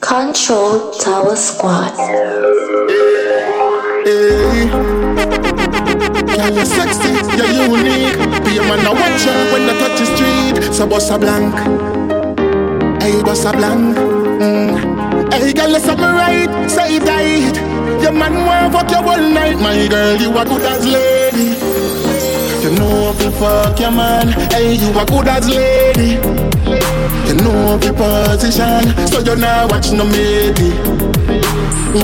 Control Tower Squad. Hey. Girl, you're sexy, you're unique. Be a man, I watch you when I touch the street. So boss a blank. Hey, boss a blank. Mm. Hey, girl, you're something right. Say it right. Your man want fuck you all night. My girl, you are good as lady. You know if you fuck your man. Hey, you are good as lady. You know the position, so you now watch no matey.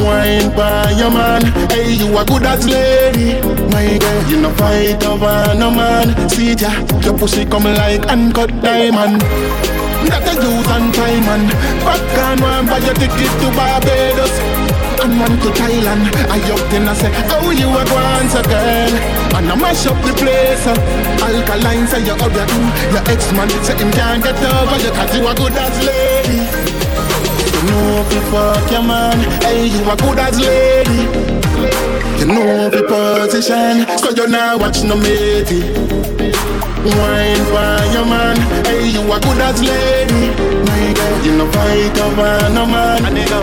Wine by your man, hey, you a good as lady. My girl, you no fight over no man. See ya, your pussy come like uncut diamond. That a use and time and back on one buy your ticket to Barbados and one to Thailand. I up then I say, oh you a once a girl, and I mash up the place. Uh, Alkaline say you up your your ex man say him can't get over you 'cause you a good as lady. You know if fuck your man, hey you a good as lady. You know the position, so you now watch no matey. Wine for your man, hey you a good as lady. My girl, you no fight over no man. And they go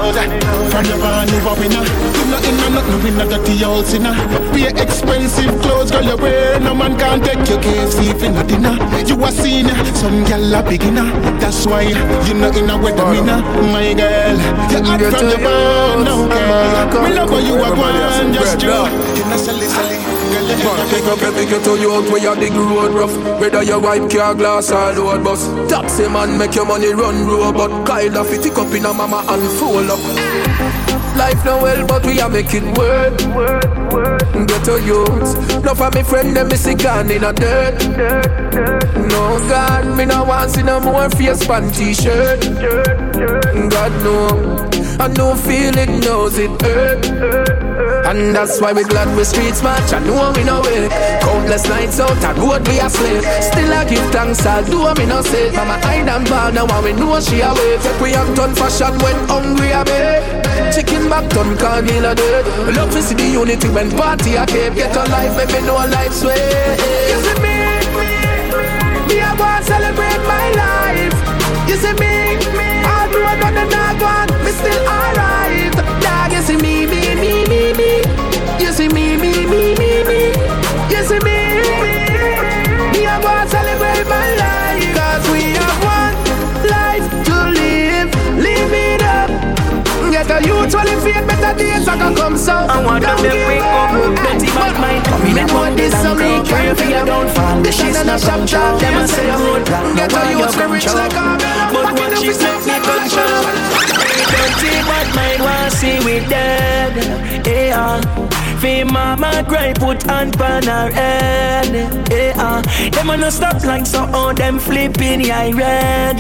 from your band you up in a, you no in a nothing in a dirty old sinner. Be expensive clothes, girl you wear, no man can't take your KFC for no dinner. You a senior, some girl a beginner. That's why you no in a wedding minna. My girl, you hot from your band, no girl. Me love how you a one, just true. You no silly silly. Man, pick up every ghetto youth where you dig road rough. Whether you wipe car glass or load bus. Taxi man make your money run robot. Kyle off it up in a mama and fold up. Life no well but we are make it work Ghetto youth. No for me friend them me see gone in a dirt. No God me no want see no more face pan t-shirt. God no I know feel it knows it. And that's why we glad we streets match. I know we know it Countless nights out and road we a slave. Still I give thanks I'll do me no say. Mama hide and bar now and we know she away Take we act on fashion when hungry a bed Chicken back ton can't deal a dead. Love to see the unity when party a cape Get a life make me know life's way. You see me? Me I want celebrate my life. You see me? All road on the dog one Me still alright Dog you see me me me me me. You see me me me me me. You see me. Me Me, I want celebrate my life. Cause we have one life to live. Live it up. Get a youth while in faith better days are gonna come. So I want them to wake up, plenty bad mind We don't want this some me Pray for your downfall. This is not shop job Them a say I'm road. wrong Get a youth come rich like a But what she said me control Plenty bad mind want see we dead Yeah Fee mama cry put hand pan her head. Yeah Them a no stop like so on them flipping yeah red.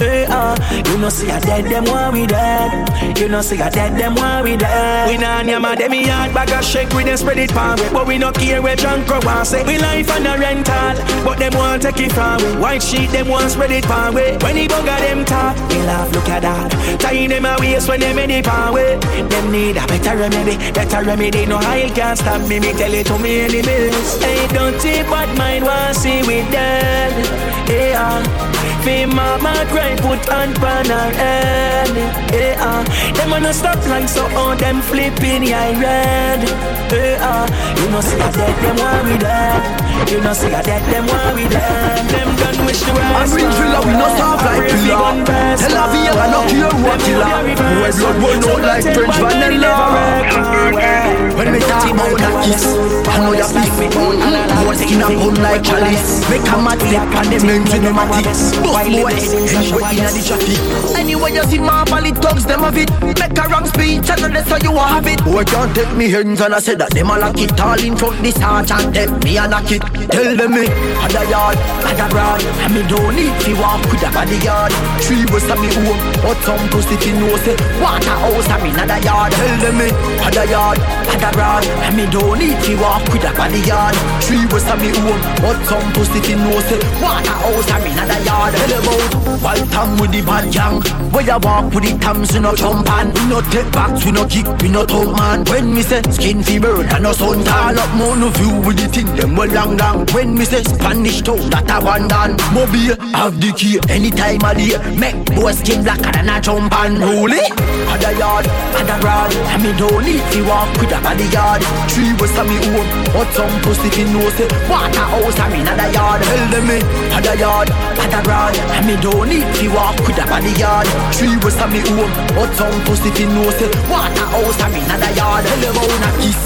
Yeah You know see a dead them want we dead. You know see a dead them want we dead. We nah nyama them yard bag a shake we them spread it pan way But we no care where drunk or want say We life on a rental. But them want take it from we White sheet them want spread it pan way When the bugger them talk They laugh look at that. Tie them a waist when them in pan way Them need a better remedy Better remedy no high can't stop me Me tell it to me enemies Hey don't take bad mind want see we dead Yeah Fee mama cry put hand pan her head Yeah Them a no stop like so on them flipping yeah red Yeah You know see a dead them want we dead You know see a dead them want we dead Them done wish I'm rest real filler, we no soft like pillar. Tell a V, I no care what killer. Boy, blood will out like French vanilla. When me talk about that kiss, I know you beef. More skin a bun like chalice. Make a mad lip and them names in them a tips. Bust boys, anywhere inna the traffic. Anywhere you see Marvel, it thugs them of it. Make a wrong speech, and that's how you have it. Boy can't take me hands and I said that them a lock it all in front this heart and them me a knock it. Tell them me, other yard, other broad, and me don't need to walk with a bodyguard. Three west of me home, but some pussy fi know say water house a me another yard. Tell them me, other yard, other rod And me don't need to walk with a body yard. Three was a me home But some pussy fi know say Water house a me not a yard. Tell about Wild time with the bad gang. Where you walk with the tams we no jump on. We no take backs we no kick we no talk man. When me say skin bird and no sun Tall up more no view with the thing them well long long. When me say Spanish town that a one done Mobile have the key anytime a day Make boy skin blacker than a jump on Holy Other yard, other rod And me don't need to walk with a body yard Three was a me own But some pussy fi know say Water house a me not a yard. Tell them me Other yard, other rod And me don't need to walk with a body yard Three was a me own But some pussy fi know say Water house a me not a yard. Tell them how na kiss.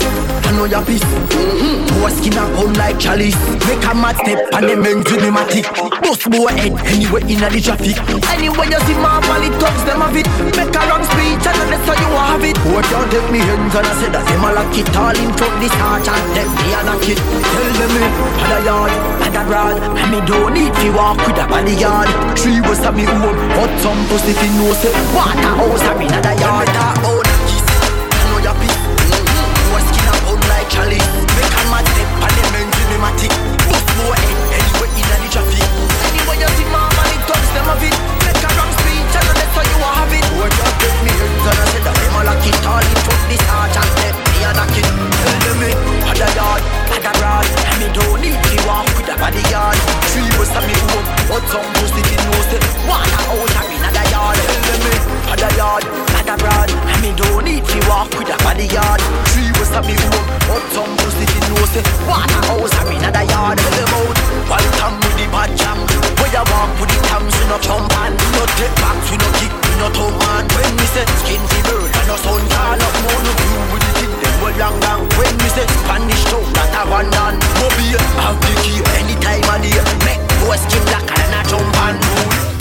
I know your piece mm-hmm. Boy skin a come like chalice. Make a mad step and them ends with me matic Bust boy head. Anywhere in the traffic. Anywhere you see my valley thugs them have it. Make a wrong speech and that's how you have it. Boy can't take me hands and I said that them a lock it. All in front this arch and them me a knock it. Tell them me had a yard, had a rod. And me don't need to walk with a body yard. Three was a me home But some pussy fi know say Water house a me not a yard Was a me home But some pussy fi know say Water house a not a yard. Tell me a yard, a rod And me don't need to walk with a body yard. Three was a me home But some pussy fi know say Water house a not a yard. Tell them out. One time with the bad jam. Where you walk with the tams we no jump on. We no take backs we no kick we no tongue man When me say skin fi bird and no sun Call up more no view with the thing them well long long When me say Spanish town that a one done Mobile have the key anytime of day Make boy skin blacker than a jump on rule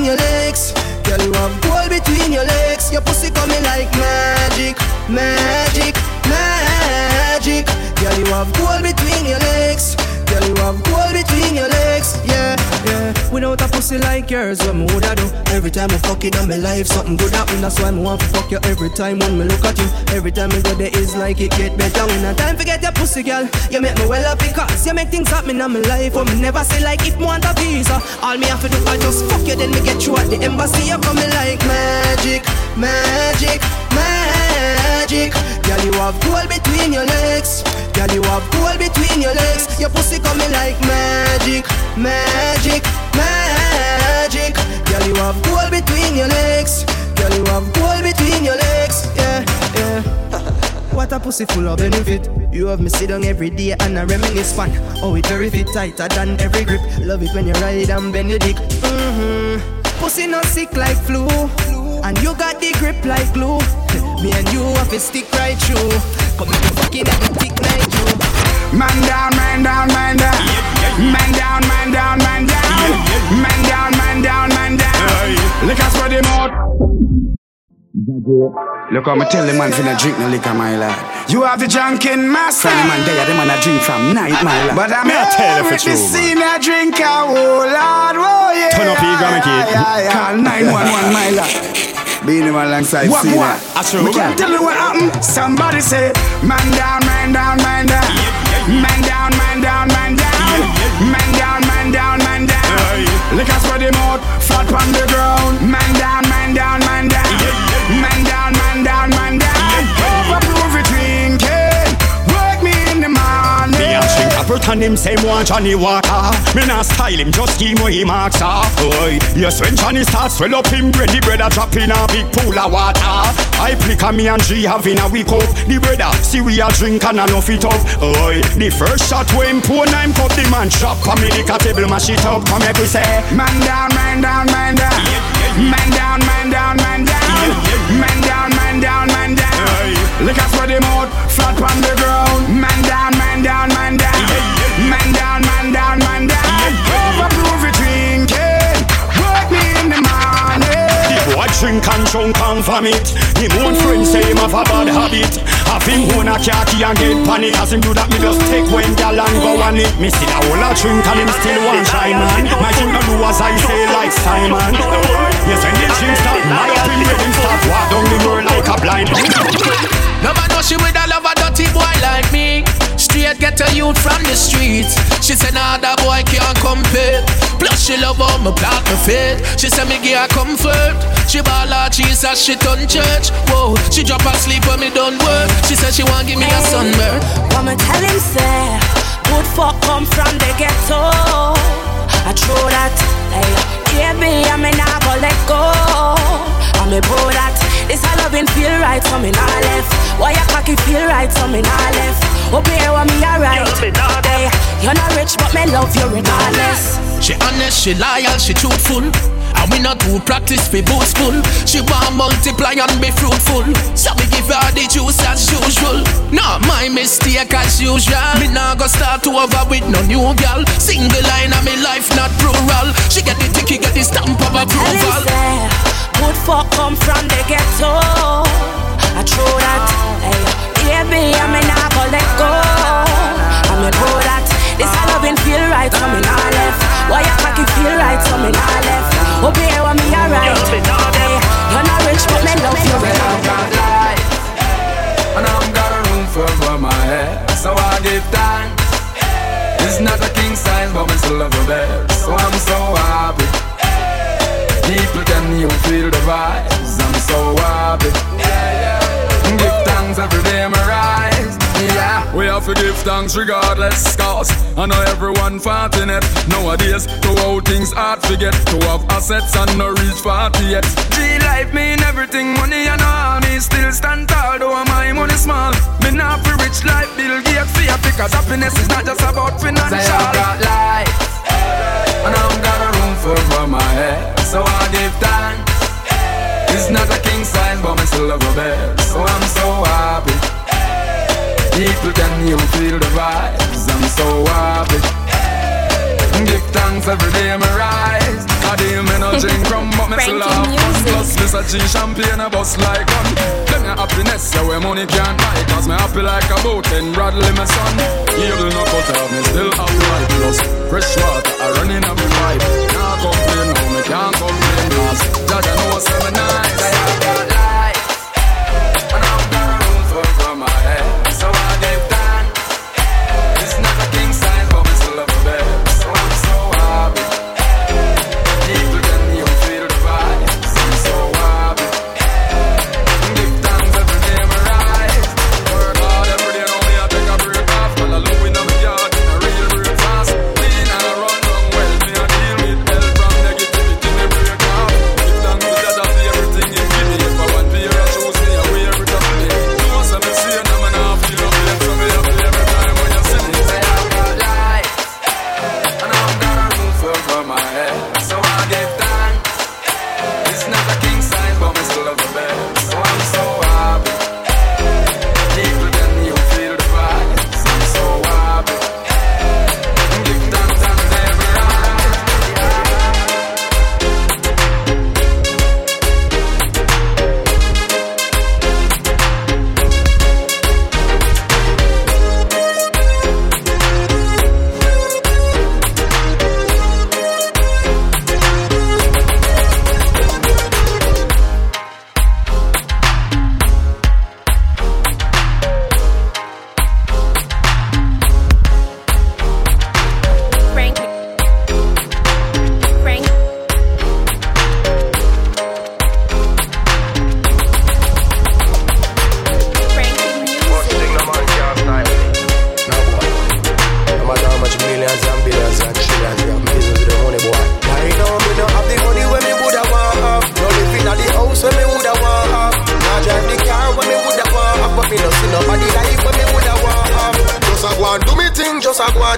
between your legs. Girl, you have gold between your legs. Your pussy coming like magic, magic, magic. Girl, you have gold between your legs. Girl, you have gold between your legs. Yeah, yeah. Without a pussy like yours, what me woulda do? Every time I fuck it on my life, something good happen. That's why me want to fuck you every time when me look at you. Every time I go there, it's like it get better. When I time forget your pussy, girl, you make me well up because you make things happen in my life. But me never say like if me want a visa, all me have to do I just fuck you, then me get you at the embassy. You coming like magic, magic, magic. Girl, you have gold between your legs. Girl, you have gold between your legs. Your pussy coming like magic, magic, magic. Girl, you have gold between your legs. Girl, you have gold between your legs. Yeah, yeah. What a pussy full of benefit. You have me sit down every day and I reminisce fun. Oh, it very fit tighter than every grip. Love it when you ride and bend the dick. Mm-hmm. Pussy not sick like flu. And you got the grip like glue. Me and you have to stick right through. Come here, fucking at the thick like you. Man down, man down, man down. Man down, man down, man down. Man down, man down, man down. Look Liquor spread him out. Look how me tell the man finna drink no liquor, my lad. You have the drunken master. From the man there, the man a drink from night, my lad. But I'm Me a tell you for true, man. senior drinker, oh lord, oh yeah. Turn up your grammy kid. Yeah, yeah. Call 911, my lad. Being him alongside What, senior. what? I swear, We can't tell you what happened. Somebody say, man down, man down, man down. Man down, man down, man down. Man down, man down, man down. Liquor spread him out, flat on the ground. Man down, And him say want Johnnie Walker. Me nah style him, just scheme where he marks off. Boy, yes when Johnny starts swell up him bread The bread a drop in a big pool of water. I pick a me and G having a week off The bread a, see we a drink and a nuff it up. Oi, the first shot when him pour nine cup The man drop and me lick a table mash it up. Come here we say Man down, man down, man down. Man down, man down, man down. Man down, man down, man down. Look at spread him out, flat on the ground. Man down, man down, man down. Drink and drunk and vomit. Him own friend say him have a bad habit. Have him own a khaki and get panic. As him do that, me just take when gal and go on it. Me see a whole a drink and him still want shy man. My drink do as I say like Simon. Yes, when the drink start, my up him when him start walk down the road like a blind. No man know she with a love a dirty boy like me. Straight get a youth from the streets. She said nah that boy can't compare. Plus she love how me black me fit. She said me give her comfort. She ball her cheese as she done church. Whoa, she drop asleep when me done work. She said she want give me a sunburn. Me tell him say, good fuck come from the ghetto. I throw that, hey, baby, I me nah go let go. I me bro that, this a loving feel right, so me nah left. Why your cocky feel right, so me nah left. Hope you hear what me alright. Hey, you're not rich, but me love you regardless. She honest, she loyal, she truthful. And we not do practice for boastful. She want multiply and be fruitful. So we give her the juice as usual. Not my mistake as usual. Me nah go start over with no new girl. Single line of me life, not plural. She get the ticket, get the stamp of approval. good eh, fuck come from the ghetto. I true that, hey, baby, I me nah go let go. I me bro that, this a loving feel right, so me nah left. Why your cocky feel right, so me nah left. Thanks regardless. Cause I know everyone fighting it. Nowadays to how things hard to get. To have assets and no reach 40 yet. G life mean everything Money and all me still stand tall Though my money small. Me not for rich life Bill Gates. Fear Because happiness is not just about financial. Say I've got life. And I've got a room for, for my head. So I give thanks. It's not a king size but me still love a bed So I'm so happy People can you feel the vibes. I'm so happy. Give thanks every day me rise. I deal me no drink rum but me still have fun Plus this a G champagne a bust like one. Them your happiness yeah where money can't buy. Cause me happy like a boat and Bradley my son. Evil no cut off me still have life. Plus fresh water I run in a me pipe. Can't complain now me can't complain Cause Judge I know say me nice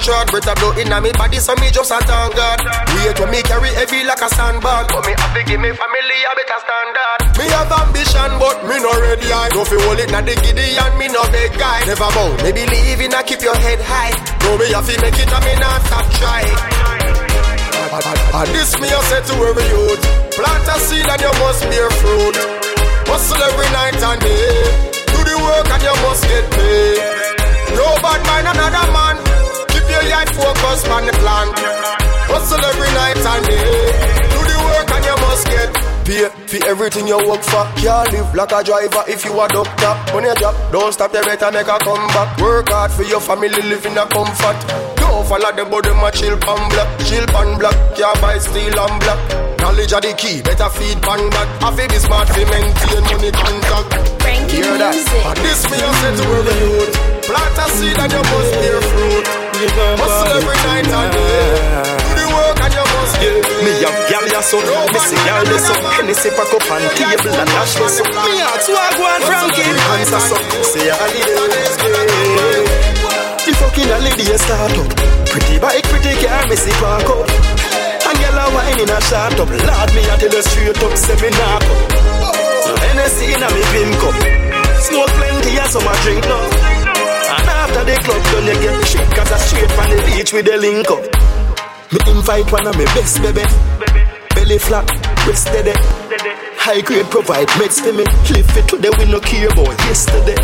short breath a blow inna me body, so me just a thank God. Wait when me carry heavy like a sandbag, but me have to give me family a better standard. Me have ambition, but me no ready. I no fi hold it na the giddy and me no big guy. Never bow, me believe in a keep your head high. No me have to make it and me not stop try. And this me a say to every youth Plant a seed and you must bear fruit Hustle every night and day Do the work and you must get paid No bad mind another man Your life focused on the plan Hustle every night and day Do the work and you must get Pay for everything you work for. Can't live like a driver if you a doctor. When you job, don't stop, you better make a comeback. Work hard for your family, live in a comfort. Don't follow them, but them a chill pan block. Chill pan block, can't buy steel and black. Knowledge of the key, better feed pan back. I feel be smart, fi maintain money contact. Hear that? And this me I say to every youth. Plant a seed and you must bear fruit. Hustle every night and day. Do the work and you must get paid. Me have gal ya so, me see gal me so. Hennessy pack up on table and dash me so. Me ask what go on Frankie. Answer so, say holiday. The fucking holiday start up. Pretty bike, pretty car, me see park up. And gal a wine in a shot up. Lord me a tell you straight up, say me knock up. Hennessy in a me pin cup. Smoke plenty and some a drink now. And after the club done you get shit Cause I straight from the beach with the link up. Me invite one of my best baby Belly flat, breast steady. High grade provide meds for me. Live it today we no care about yesterday.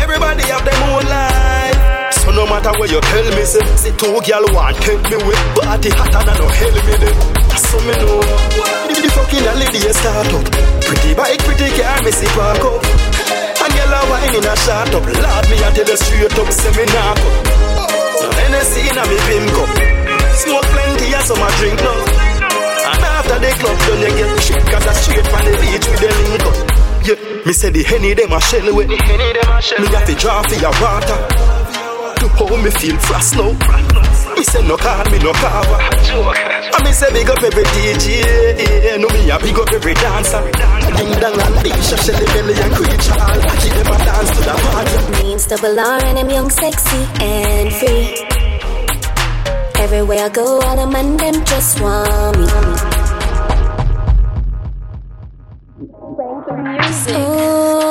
Everybody have their own life. So no matter what you tell me say See two girl want take me with Party hotter than no hell me there So me know. The, fucking holiday start up. Pretty bike, pretty car, me see park up girl a wine in a shot up. Lord, me a tell you straight up Say me knock up Hennessy in a me pin cup. Smoke plenty and some a drink now. And after the club done you get shit Cause I straight from the beach with the link up. Yeah, me say the Henny dem a shell away Me have to draw for your water To how me feel frost now. Me say no call me no cover And me say big up every DJ yeah, No me a big up every dancer. Ding dong and Disha Shelly Belly and Creature All. I keep them a dance to the party. Means double R and I'm young, sexy and free. Everywhere I go, all the man them just want me. Oh,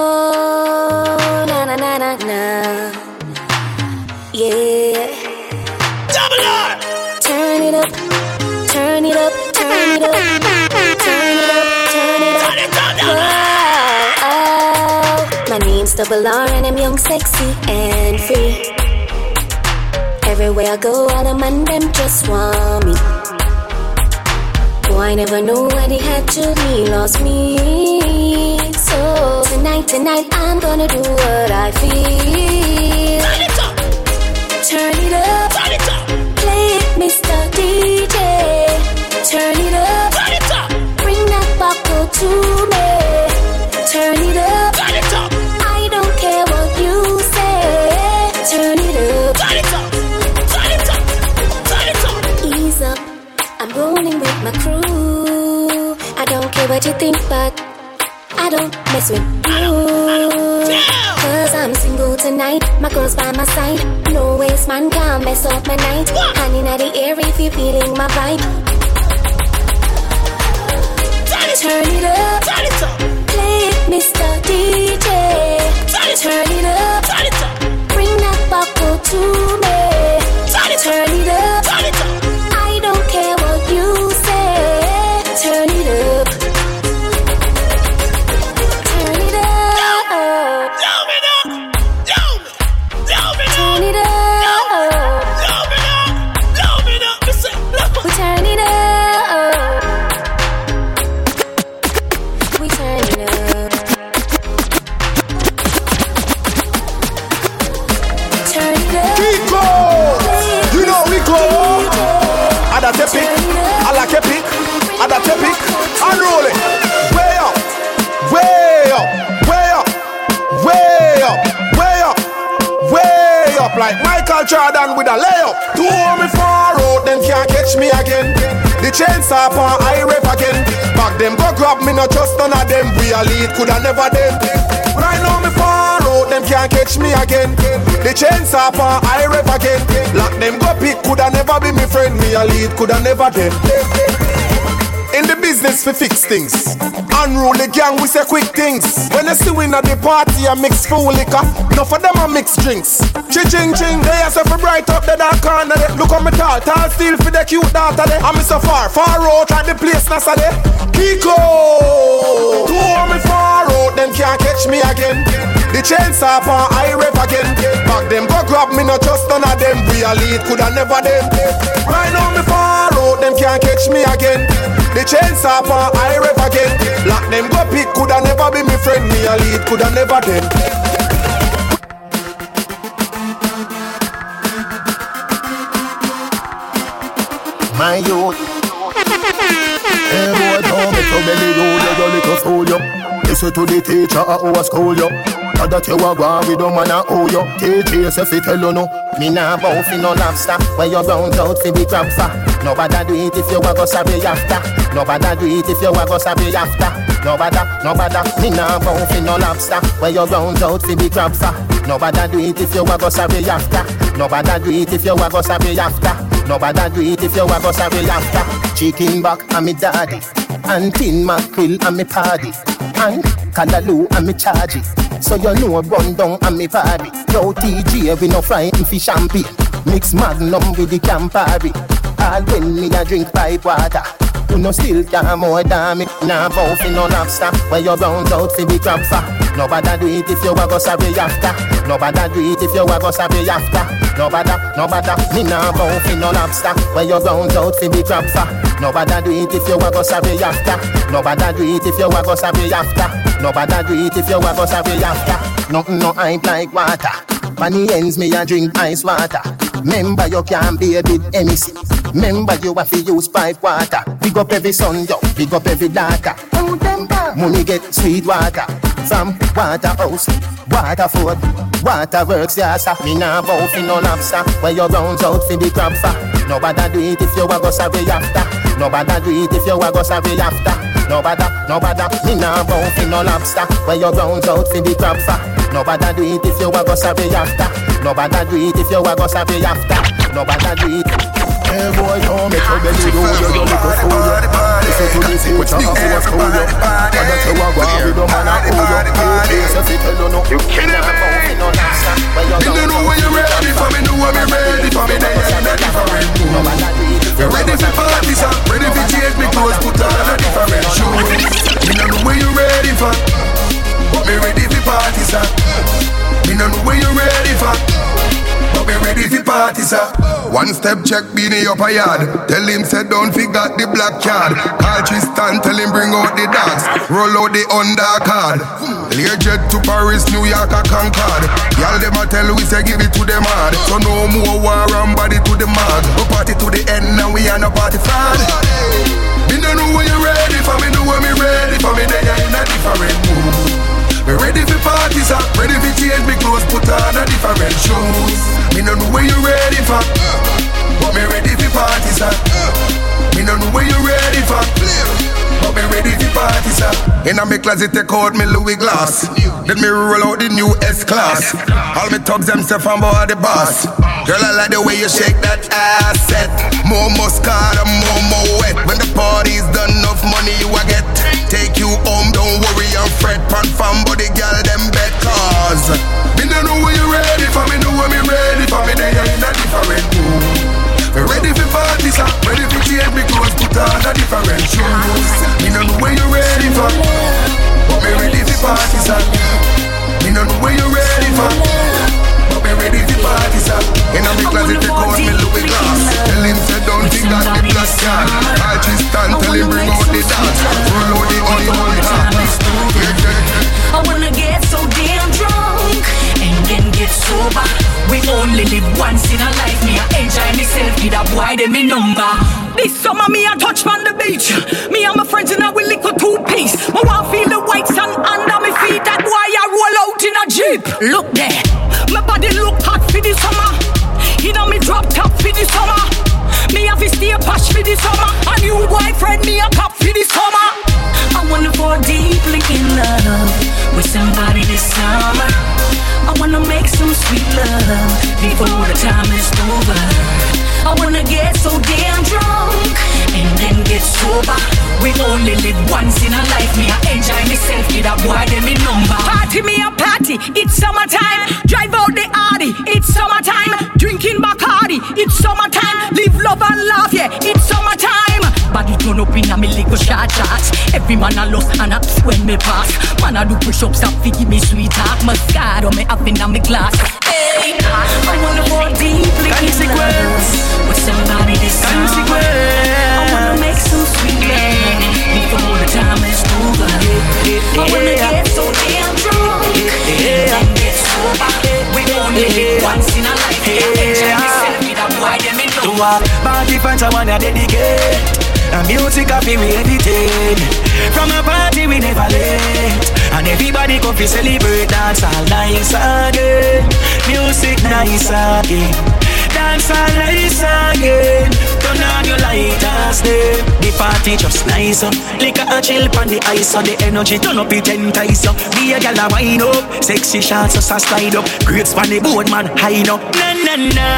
Double R and I'm young, sexy and free. Everywhere I go, all the man them just want me. Oh, I never know where they had to me, lost me. So tonight, tonight, I'm gonna do what I feel. Turn it up, Turn it up play it, Mr. DJ. Turn it up, Turn it up bring that buckle to me. Turn it up, Turn it up my crew. I don't care what you think, but I don't mess with you. Cause I'm single tonight, my girl's by my side. No waste man can't mess up my night. Honey, in the air if you're feeling my vibe. Turn it up play it, Mr. DJ. Turn it The chains up on I rev again. Lock them go pick, coulda never be me friend. Me a lead, coulda never them. In the business we fix things. Unruly gang, we say quick things. When I see we at the party, I mix full liquor. Enough for them, I mix drinks. Ching ching ching, they are so bright up the dark corner. There. Look on me tall, tall steel for the cute daughter. I'm so far, far out at the place, Nasa there. Kiko, two me far out, them can't catch me again. The chains up on I rev again. Back them go grab me, not just none of them. We a lead, coulda never them. Right now me far out, them can't catch me again. The chains up on I rev again. Lock them go pick, coulda never be me friend. Me a lead, coulda never them. My youth. Listen to the teacher at our school, yo. Now that you are gone, we don't wanna owe you. Teacher, if you tell you no. Me nah bow fi no lobster. Where you round out fi the crab for. Nobody do it if you a go sorry after. Nobody do it if you a go sorry after. Nobody, nobody. Me nah bow fi no lobster. Where you round out fi the crab for. Nobody do it if you a go sorry after. Nobody do it if you a go sorry after. Nobody do it if you a go sorry after. Chicken back and me daddy. And tin mackerel and me party. And callaloo and me charge it. So you know run down and me party. Yo TG we no frying fish and pea. Mix magnum with the Campari. All when me a drink pipe water. You no still can more than me. Nah bow fi no lobster. Where you round out fi the crab for. Nobody do it if you a go sorry after. Nobody do it if you a go sorry after. Nobody, nobody. Me nah bow fi no lobster. Where you round out fi the crab for. Nobody do it if you a go sorry after. Nobody do it if you a go sorry after. Nobody do it if you a go sorry after. Nothing no I ain't like water. Money ends me a drink ice water. Remember you can't be a bit MEC. Remember you have to use pipe water. Big up every son, yo. Big up every daughter. Money get sweet water from Waterhouse, Waterford, Waterworks, yes. sir. Me nah bow fi no lobster. Where you round out fi the crab. Nobody do it if you a go sorry after. Nobody do it if you a go sorry after. Nobody, nobody. Me nah bow fi no lobster. Where you round out fi the crab for. Nobody do it if you a go sorry after. Nobody do it if you a go sorry after. Nobody do it. Hey boy, don't make your belly roll, you don't make a fool, yo. Listen to the teacher of our school, yo. And that you are going with the man and who, yo. Hey, yes, if you tell you no, you can't bow fi no lobster. You don't know when you're ready for me, know when me ready for me, then you're in a different mood. You're ready for parties, uh, ready for change me clothes, put on a different shoes. Me don't know when you're ready for, but me ready for parties, uh. Me don't know when you're ready for, but me ready for parties, uh. One step check Beenie up a yard. Tell him say don't forget the black card. Call Tristan, tell him bring out the dogs. Roll out the undercard. Learjet to Paris, New York, a Concorde. Y'all them a tell we say give it to them hard. So no more war to the end now we are no party fraud. Me don't know when you ready for me, know when me ready for me. Then you're in a different mood. Me ready for parties, uh, ready for change me clothes, put on a different shoes. Me no know where you ready for, but me ready for parties, uh. Me no know where you ready for, but me ready for parties, uh. In a me closet, take out me Louis glass. Then me roll out the new S class. All me thugs them say from board the boss. Girl, I like the way you shake that ass set. More muscat more more wet. When the party's done, enough money you a get. Take you home, don't worry and fret. Pan fam, body girl, them bet cause. Me don't know when you ready for me, know when me ready for me. Then you're in a different mood. Me ready for parties, uh, ready for change me clothes, put on a different shoes. Me don't know when you ready for, but me ready for parties, uh. Me don't know when you ready for, but me ready for parties. In a me closet, out me Louis glass. Tell him say don't think that the black card. I just stand, tell him bring out the dance. Roll out the honey, honey, I wanna get so damn drunk and get sober. We only live once in a life. Me I enjoy myself. Give a boy them me number. This summer me I touch on the beach. Me and my friends in a we liquor two piece. Me want feel the white sand under me feet. That boy I roll out in a jeep. Look there, my body look hot for the summer. You know me drop top for the summer. Me have to stay posh for the summer. A new boyfriend me a cop for the summer wanna fall deeply in love with somebody this summer. I wanna make some sweet love before the time is over. I wanna get so damn drunk and then get sober. We only live once in our life. Me, I enjoy myself. Get a boy, them me number. Party me a party. It's summertime. Drive out the Audi. It's summertime. Drinking Bacardi. It's summertime. Live, love and laugh. Yeah, it's summertime. Body turn up in a me little short shots. Every man a lost and up when me pass. Man I do push ups, stop fi give me sweet talk. Mascara me up in a me glass. Hey, I wanna go deeply love with somebody this Consequence. I wanna make some sweet love before the time is over. I wanna get so damn drunk and then get sober. We only live once in a life. With a boy them in To a party fans I wanna dedicate And music I feel we entertain From a party we never late. And everybody come fi celebrate Dance all nice again. Music nice again. Dance all nice again. Turn on your lighters there The party just nice up. Liquor and chill on the ice So the energy turn up it ten times up. Be a gal a wind up. Sexy shots just a slide up. Great span the board man high up. Na na na.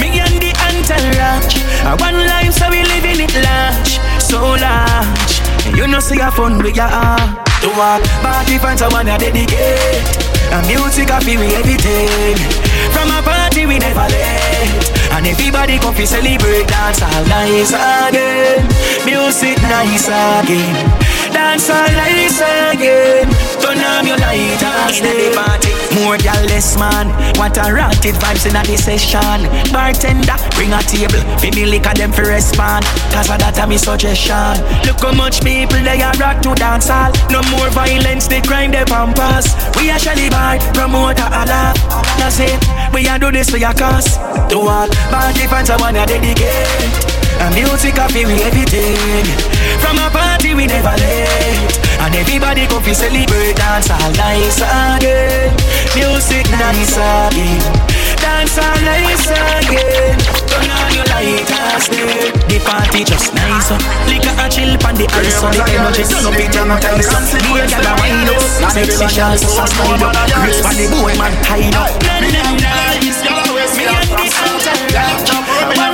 Me and the entourage A one life so we living it large So large You know see a fun with ya ah To a party fans I wanna dedicate. And music I feel we everything. From a party we never late. And everybody come fi celebrate Dance all nice again. Music nice again Dance all nice again. Turn on your lighters In the party More gal less man. What a rotted vibes in a the session. Bartender bring a table. Me liquor them fi respond. Cause of that a me suggestion. Look how much people they are rock to dance hall No more violence the crime they pampas We a Shelly bar promoter a laugh That's it. We a do this for your cause. To all. Party fans I wanna dedicate. And music I feel we everything From a party we never late And everybody come fi celebrate Dance all nice again Music nice again Dance all nice again Turn on your lighters there The party just nice Liquor and chill on the ice So the energy turn up it and up Be a gal a wind up Sexy shots so slide up Grace on the boy man high up Na na na Me and the One life so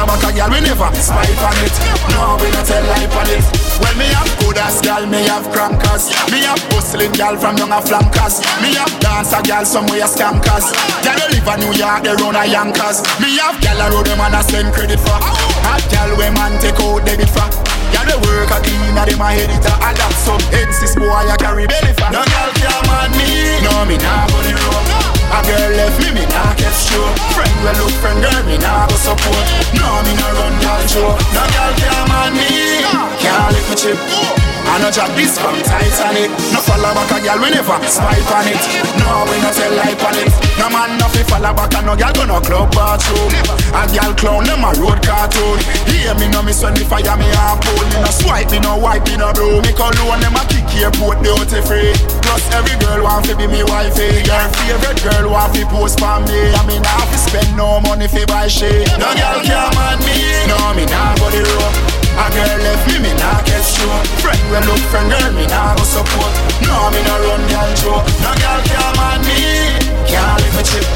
Follow back a girl, we never spy on it. No, we no tell lie on it. Well, me have good ass girl, me have crankers. Me have hustling girl from young a flankers. Me have dancer girl somewhere scankers Girl, they live in New York, they run a Yankers Me have girl a road them and I send credit for. Hot girl, we man take out debit for. Girl, they work a clean, a them a editor I got some heads, this boy I carry belly fat No girl can mad me, no me nah the road A girl left me, me nah get sure. Friend will look friend, girl, me nah go support. No, me nah run girl show. No girl can mad me, can't lick me chip I no jack this from Titanic. No follow back a girl, we never spy on it. No, we no tell lie on it. No man no fi follow back a no girl go no club bathroom. A girl clown them a road cartoon. Hear me no miss when me fire me harpoon Me no swipe, me no wipe, me no blow Me cologne them a kick airport duty free. Plus every girl want fi be me wifey. Your favorite girl want fi post for me. And me nah fi spend no money fi buy shit. No girl can mad me. No, me nah go the road a girl left me, me nah get sure Friend will look friend, girl, me nah go support. No, me no run girl joke No girl can mad me. Can't live a chip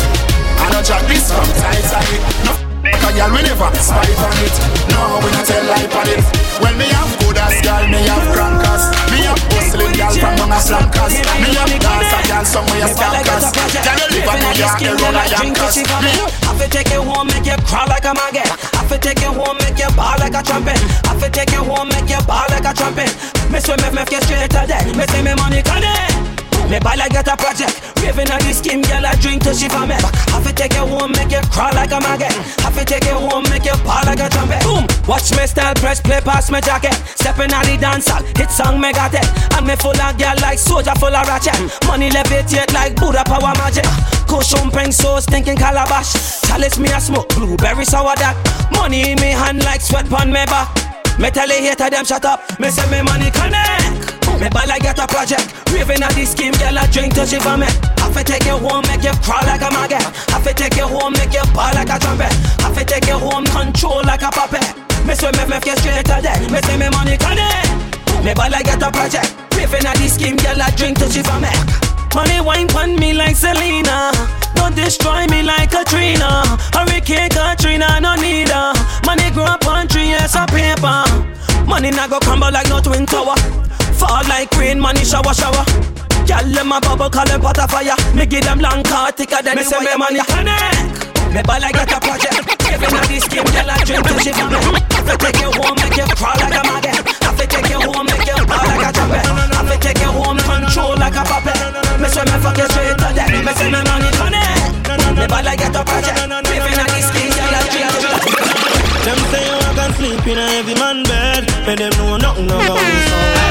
I no jack this from Titanic No f*** a girl, we never spy on it. No, we no tell lie on it. When me have good ass girl, me have crankers. Me have hustling girl from young as flankers Me have dancer girl somewhere stankers Girl, you live a New York, they run a Yankers Me. I fi take you home, make you crawl like a maggot. I fi take you home, make you ball like a trumpet. I fi take you home, make you ball like a trumpet. Me swim me me get straight to death. Me say me money connect. Me like get a project. Raving on the scheme, girl, I drink till she vomit. I fi take you home, make you crawl like a maggot. I fi take you home, make you ball like a trumpet. Boom, watch me style, press play past my jacket. Stepping on the dance hall, hit song me got it. And me full of girl like soldier full of ratchet. Money levitate like Buddha power magic. Cushion peng sauce, thinking calabash. Chalice me a smoke, blueberry sour that. Money in me hand like sweat pon me back. Me tell the hater them shut up. Me say me money connect. Me buy like get a project. Raving at this scheme, girl I drink till she vomit. I fi take you home, make you crawl like a maggot. I fi take you home, make you ball like a trumpet. I fi take you home, control like a puppet. Me say me me get straight to death. Me say me money connect. Me ball I get a project. Raving at this scheme, girl I drink till she vomit. Money wine pon me like Selena. Don't destroy me like Katrina. Hurricane Katrina, no need her. Money grow up on tree, yes, paper. Money not go crumble like no twin tower. Fall like rain, money shower, shower. Girl, them a bubble, call them pot of fire. Me give them long car, thicker than me the wire. money panic. Me ball like a project. Giving her this game, girl, I drink till she vomit. I fi take you home, make you crawl like a maggot. I fi take you home, make you crawl like a trumpet. I fi take you home, control like a puppet. Me say me fuck you straight to death. Me say me money funny. Me ball like a project. Giving her this game, girl, I drink till she Them say you can sleep in a heavy man bed. Make them know nothing no go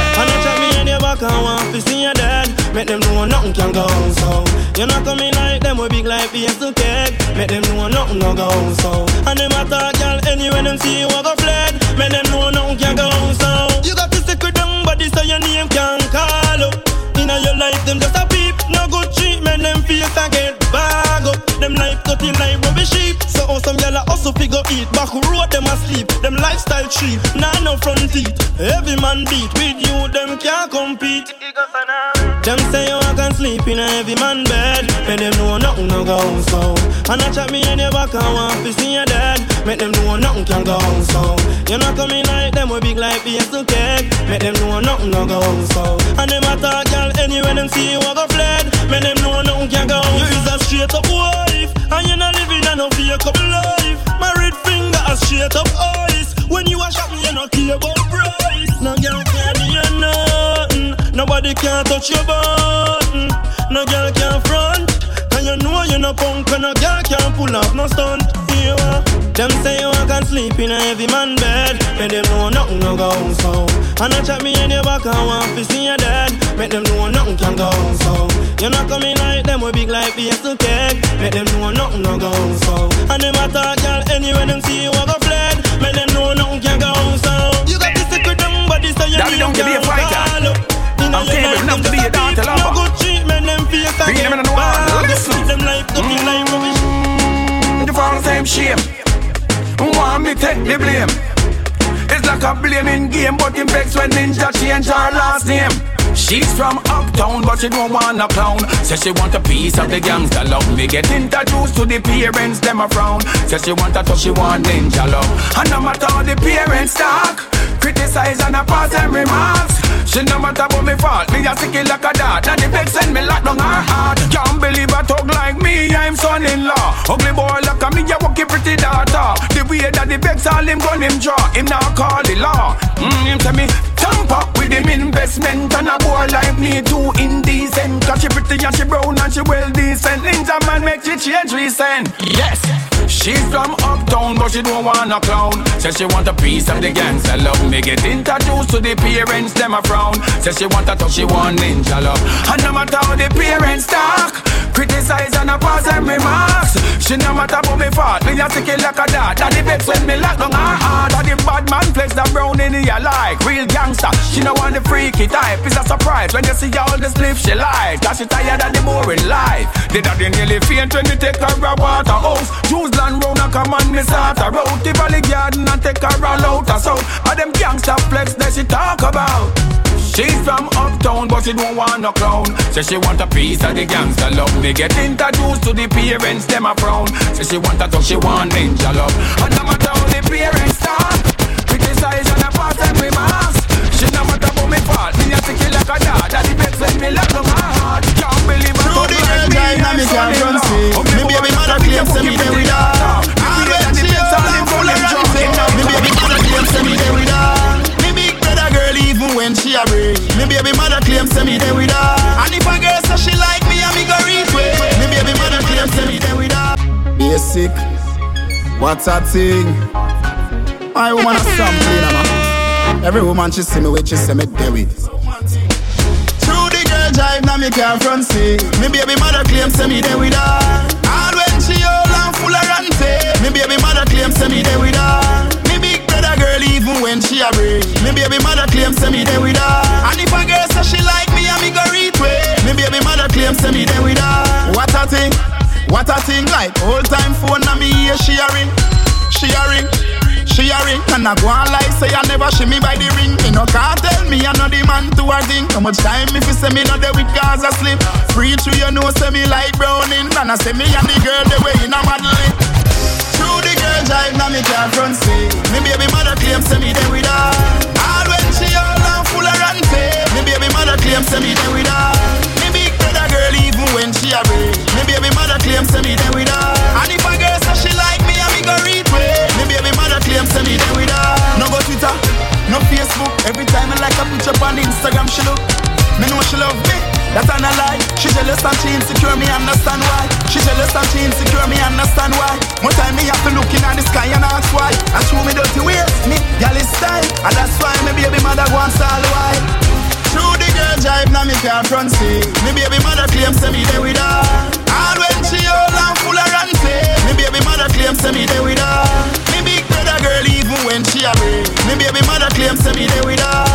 back, I want to see you dead. Make them know nothing can go so. You're not coming like them, we big like PS to cake. Make them know nothing no go so. And them attack girl anyway them see you a fled. Make them know nothing can go so. You got to stick with them, but this your name can call up. Inna your life, them just a peep. No good treatment, them face a get bag up. Them life dirty like rubbish sheep. So oh, some gyal a hustle figure eat. Back road them asleep. Them lifestyle cheap. Nah no front teeth. Every man beat with you, them can't compete. Them say you I can sleep in a heavy man bed. Make them know nothing no go so. And I chat me in your back and want to see you dead. Make them know nothing can go so. You're not coming like them, we big like PS to cake. Make them know nothing no go so. And them attack girl anyway them see you I go fled. Make them know nothing can go. You is a straight up wife, no fake up life. Married finger a straight up ice. When you a shot me, you no care about price. No girl can do you nothing. Nobody can touch your button. No girl can front. And you know you no punk and no girl can pull off no stunt. Them say you can sleep in a heavy man bed. Make them know nothing no go so. And I chat me in your back and want to see you dead. Make them know nothing can go so. You're not coming like them, we big like to cake. Make them know nothing no go so. And them attack girl anyway them see you a go fled. Make them know nothing can go so. You got with them, but this is your Daddy don't give me a fighter. I'm capable enough to be a daughter lover. No good treatment, them a Bring them in the world. Listen. Them life, rubbish. Mm. The fall same shame. Want me take the blame. Like a blaming game, but in vex when Ninja change her last name. She's from uptown, but she don't want a clown. Says she want a piece of the gangster love. Me get introduced to the parents, them a frown. Says she want a touch, she want ninja love. And no matter how the parents talk, criticize and a pass them remarks. She no matter about me fault, me a sick it like a dart. And the vex send me lock down her heart. Can't believe a talk like me, I'm son-in-law. Ugly boy like a me, a walkie pretty daughter. The way that the vex all him gun him draw, him now call the law. Mm, him tell me, tamper with him investment and a boy like me too indecent. Cause she pretty and she brown and she well decent. Ninja man make she change recent. Yes. She's from uptown, but she don't want a clown. Says she want a piece of the gangster love. Me get introduced to the parents, them a frown. Says she want a touch, she want ninja love. And no matter how the parents talk, criticize and a pass them remarks. She no matter about me fault, me a it like a dart. And the vex when me lock down her heart. And the bad man flex the brown in the like real gangster. She no want the freaky type. It's a surprise when you see all the slip she like. Cause she tired of the boring life. The daddy nearly faint when they take her a water house. Juice land round and come on me start a road. The valley garden and take her all out a south. And them gangster flex that she talk about. She's from uptown, but she don't want no clown. Say she want a piece of the gangster love. Me get introduced to the parents, them a frown. Say she want a touch, she want ninja love. And no matter how the parents talk, criticize and a pass them remarks. She no matter about me fault, me a sick like a dog. That the best when me love my heart. Can't believe girl time, now me can't run see. Me baby mother claim say me there with her. And when she all and full of me baby mother claim say me there with her. Me big brother girl even when she a break. Me baby mother claim say me there with her. And if a girl say she like me, I me go reach way. Me baby mother claim say me there with her. Basic, what's that thing? My woman a man. Every woman she see me with, she say me there with. Drive, now me can't front see. Me baby mother claim say me there with her. And when she old and full of ranty, me baby mother claim say me there with her. Me big brother girl even when she a break. Me baby mother claim say me there with her. And if a girl say she like me, I me go retweet. Me baby mother claim say me there with her. What a thing, what a thing like old time phone na me hear she a ring, she a ring. She a ring and I go on like say I never me by the ring. Me no can't tell me I know the man to a thing. How much time if you say me not there with cars I sleep. Free through you know say me like browning. And I say me and the girl the way in a modeling. Through the girl drive now me car front seat. Me baby mother claim say me there with her. All when she all and full of ranty. Me baby mother claim say me there with her. Me big brother girl even when she a break. Me baby mother claim say me there with her. And if a girl say she like me, I me go retweet. Claim say me there with her. No go Twitter, no Facebook. Every time I like a picture on Instagram, she look. Me know she love me. That's a lie. She jealous and she insecure. Me understand why. She jealous and she insecure. Me understand why. One time me have to look in the sky and ask why. I show me dirty ways. Me gal is style, and that's why me baby mother wants all the why. Through the girl drive now me car front seat. Me baby mother claim say me there with her. All when she old and full of ranty. Me baby mother claim say me there with her. A. Me baby mother claim say me there with her.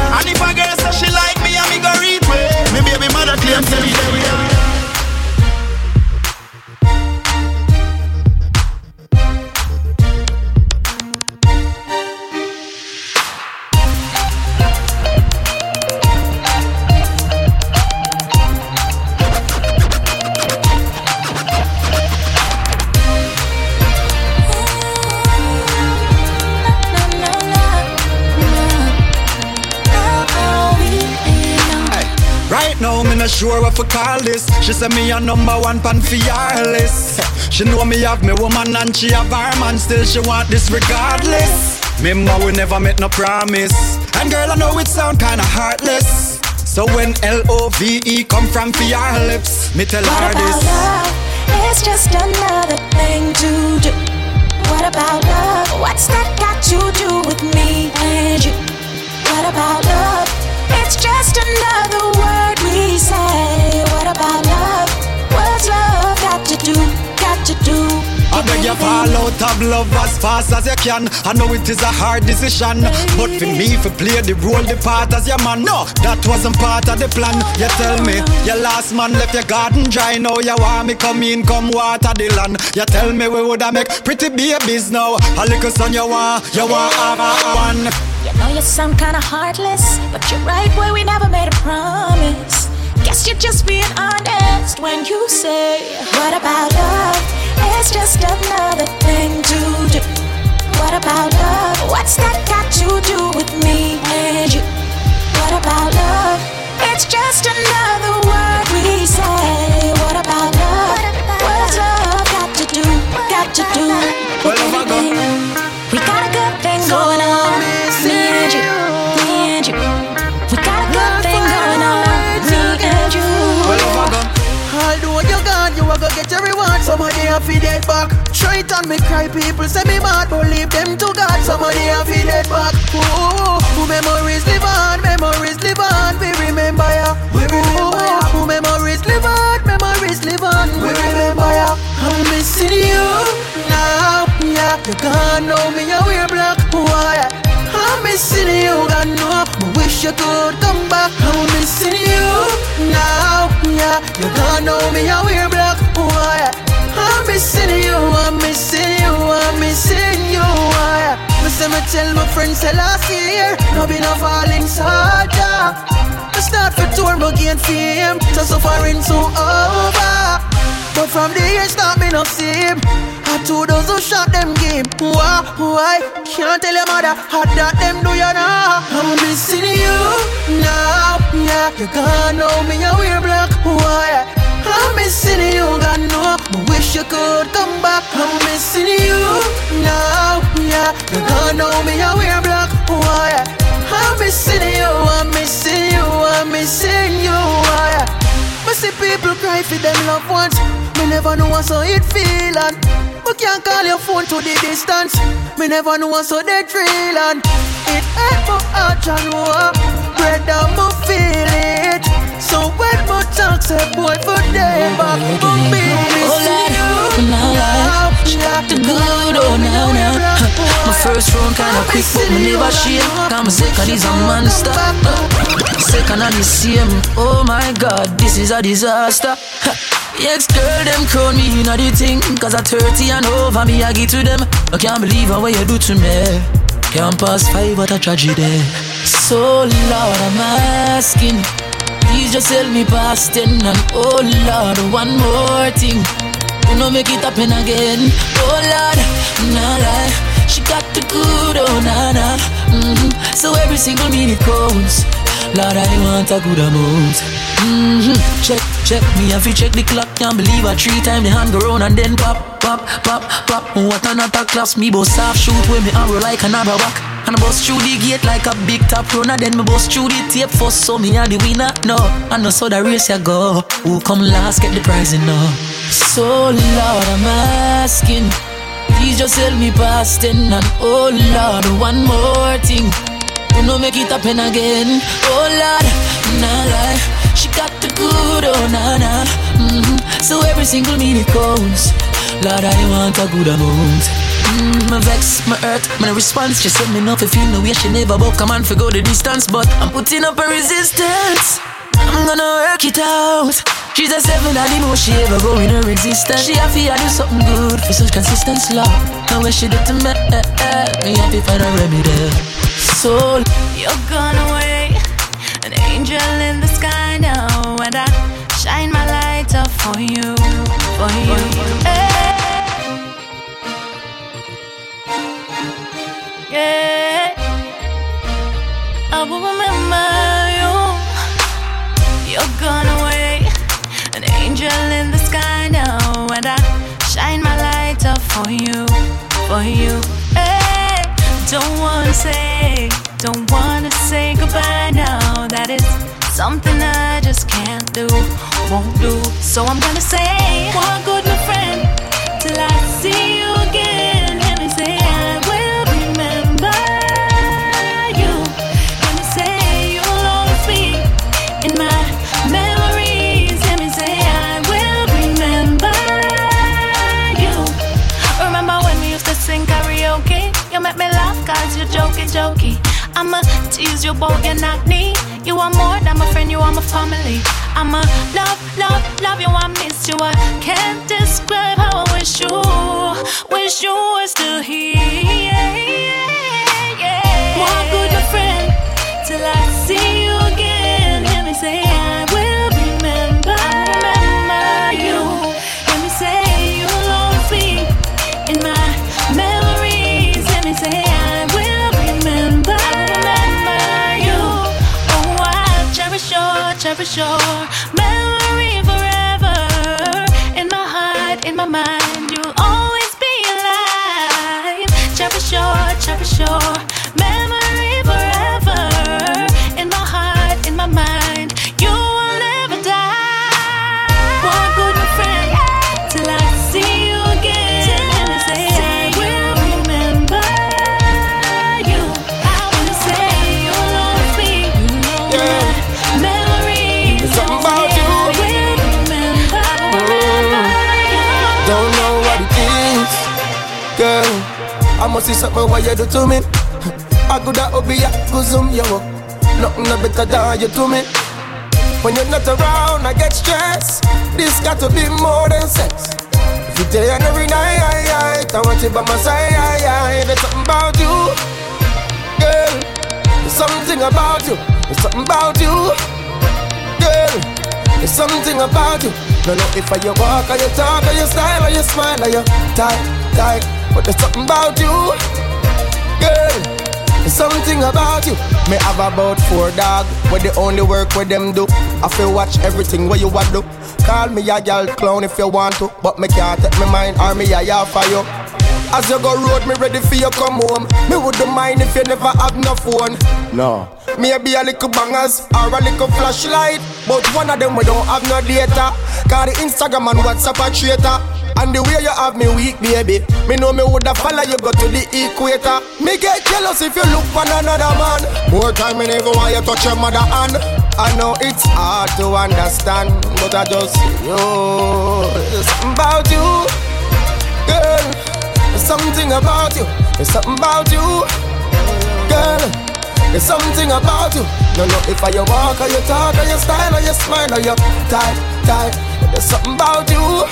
Call this. She say me a number one pan list. She know me have me woman and she have her man. Still she want this regardless. Remember we never met no promise. And girl, I know it sound kinda heartless. So when L-O-V-E come from for your lips, me tell What her about this. love? It's just another thing to do. What about love? What's that got to do with me and you? What about love? Do? I beg you fall out of love as fast as you can. I know it is a hard decision, but for me, for play the role, the part as your man, no, that wasn't part of the plan. You tell me, your last man left your garden dry. Now you want me come in, come water the land. You tell me we woulda make pretty babies now. A little son you want, you want have one. You know you sound kinda heartless, but you're right where we never made a promise. Guess you're just being honest when you say, What about love? It's just another thing to do. What about love? What's that got to do with me and you? What about love? It's just another word we say. What about On me, cry people say me mad, but leave them to God. Somebody have to dead back. Ooh, ooh, memories live on, memories live on. We remember ya. We remember ya. Memories live on, memories live on. We remember ya. I'm missing you now, yeah. You gone know me, I wear black. Why? I'm missing you, God know. I wish you could come back. I'm missing you now, yeah. You gone know me, I wear black. Why? I'm missing you, I'm missing you, I'm missing you. Why? Me say me tell my friends say last year, no be no falling soldier. I start for tour, but gain fame, so suffering so over. But from the year start me no him. I two those who shot them game. Why? Why? Can't tell your mother how that them do you now. I'm missing you now. Yeah, you gone know me I wear black. Why? I'm missing you, God know. I wish you could come back. I'm missing you now. Yeah, you gone know me I wear black. Why? I'm missing you. I'm missing you. I'm missing you. Why? Me see people cry for them loved ones. Me never know what so it feel and We can't call your phone to the distance. Me never know what so dead feel and It my heart and war. Bread me feel it. So when my talk say boy for day back, me be missing you. now, the good, oh now, now. My first round kinda quick, but me never shame. Cause my second is a monster. Second and the same. Oh my god, this is a disaster. Ex girl, them crown me in the thing. Cause at 30 and over me, I give to them. I can't believe how what you do to me. Campus five, what a tragedy. So Lord, I'm asking. Please just help me past ten and oh Lord, one more thing. You not make it happen again. Oh Lord, nah lie. She got the good, oh nah nah. Mm-hmm. So every single minute counts. Lord, I want a good amount. Mm-hmm. Check, check me if you check the clock. Can't believe I three times the hand go round and then pop, pop, pop, pop. What another class me boss half shoot when me arrow like another back. And I bust through the gate like a big top runner. Then me bust through the tape first, so me are the winner. No, I know so the race ya go. Who come last get the prize, you know. So Lord, I'm asking. Please just help me past ten and oh Lord, one more thing. You know make it happen again. Oh Lord, nah lie. She got the good, oh nah nah. Mm-hmm. So every single minute counts. Lord, I want a good amount. Mm, my vex, my hurt, my response. Just let me you feel no way. She never broke. Come on, for go the distance, but I'm putting up a resistance. I'm gonna work it out. She's a seven the most she ever go in her existence. She happy I do something good for such consistent love. Now what she did to me, eh, eh, me happy find a remedy. So you're gone away, an angel in the sky now, and I shine my light up for you, for you. Hey. Yeah, I will remember you. You're gone away, an angel in the sky now, and I shine my light up for you, for you. Don't wanna say, don't wanna say goodbye now. That is something I just can't do, won't do. So I'm gonna say, walk good, my friend, till I see you again. Let me say jokey jokey. I'ma tease you about your not me. You are more than my friend, you are my family. I'ma love, love, love you, I miss you. I can't describe how I wish you, wish you were still here. Walk with my friend till I see you again. Let me say your, sure. memory forever. In my heart, in my mind, you'll always be alive. Cherish your, cherish your memory must see something what you do to me. I could have be a good zoom you up. Nothing no better than you to me. When you're not around, I get stressed. This got to be more than sex. You day and every night, I, want you by my side. There's something about you, girl. There's something about you. There's something about you, girl. There's something about you. No, no, if I you walk or you talk or you style or you smile or you tight, tight. But there's something about you, girl. There's something about you. Me have about four dog. Where the only work where them do. I feel watch everything where you want do. Call me a gal clown if you want to. But me can't take my mind or me a yell for you. As you go road, me ready for you come home. Me wouldn't mind if you never have no phone. No. Maybe a little bangers or a little flashlight. But one of them we don't have no data. Cause the Instagram and WhatsApp a traitor. And the way you have me weak, baby. Me know me woulda follow you go to the equator. Me get jealous if you look for another man. More time me never want you touch your mother hand. I know it's hard to understand, but I just you. There's something about you, girl. There's something about you. There's something about you, girl. There's something about you. No, no, if I you walk or you talk or you style or you smile or you tight, tight. There's something about you,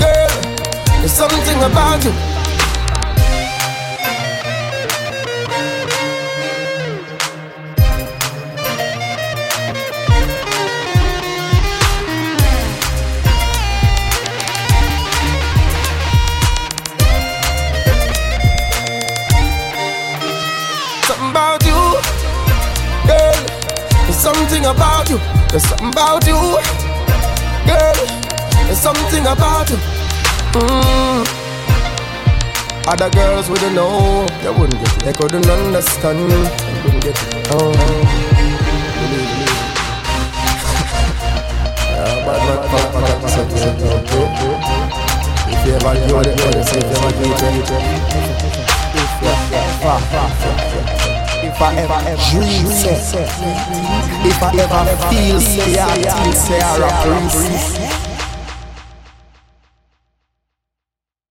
girl. There's something about you. There's something about you, girl. There's something about you. Mm. Other girls wouldn't know, they wouldn't get it. They couldn't understand, they couldn't get it. Oh. If you ever it, if you ever it, if you ever, if I ever dream, say, if I ever feel, say, I think, say, I rock,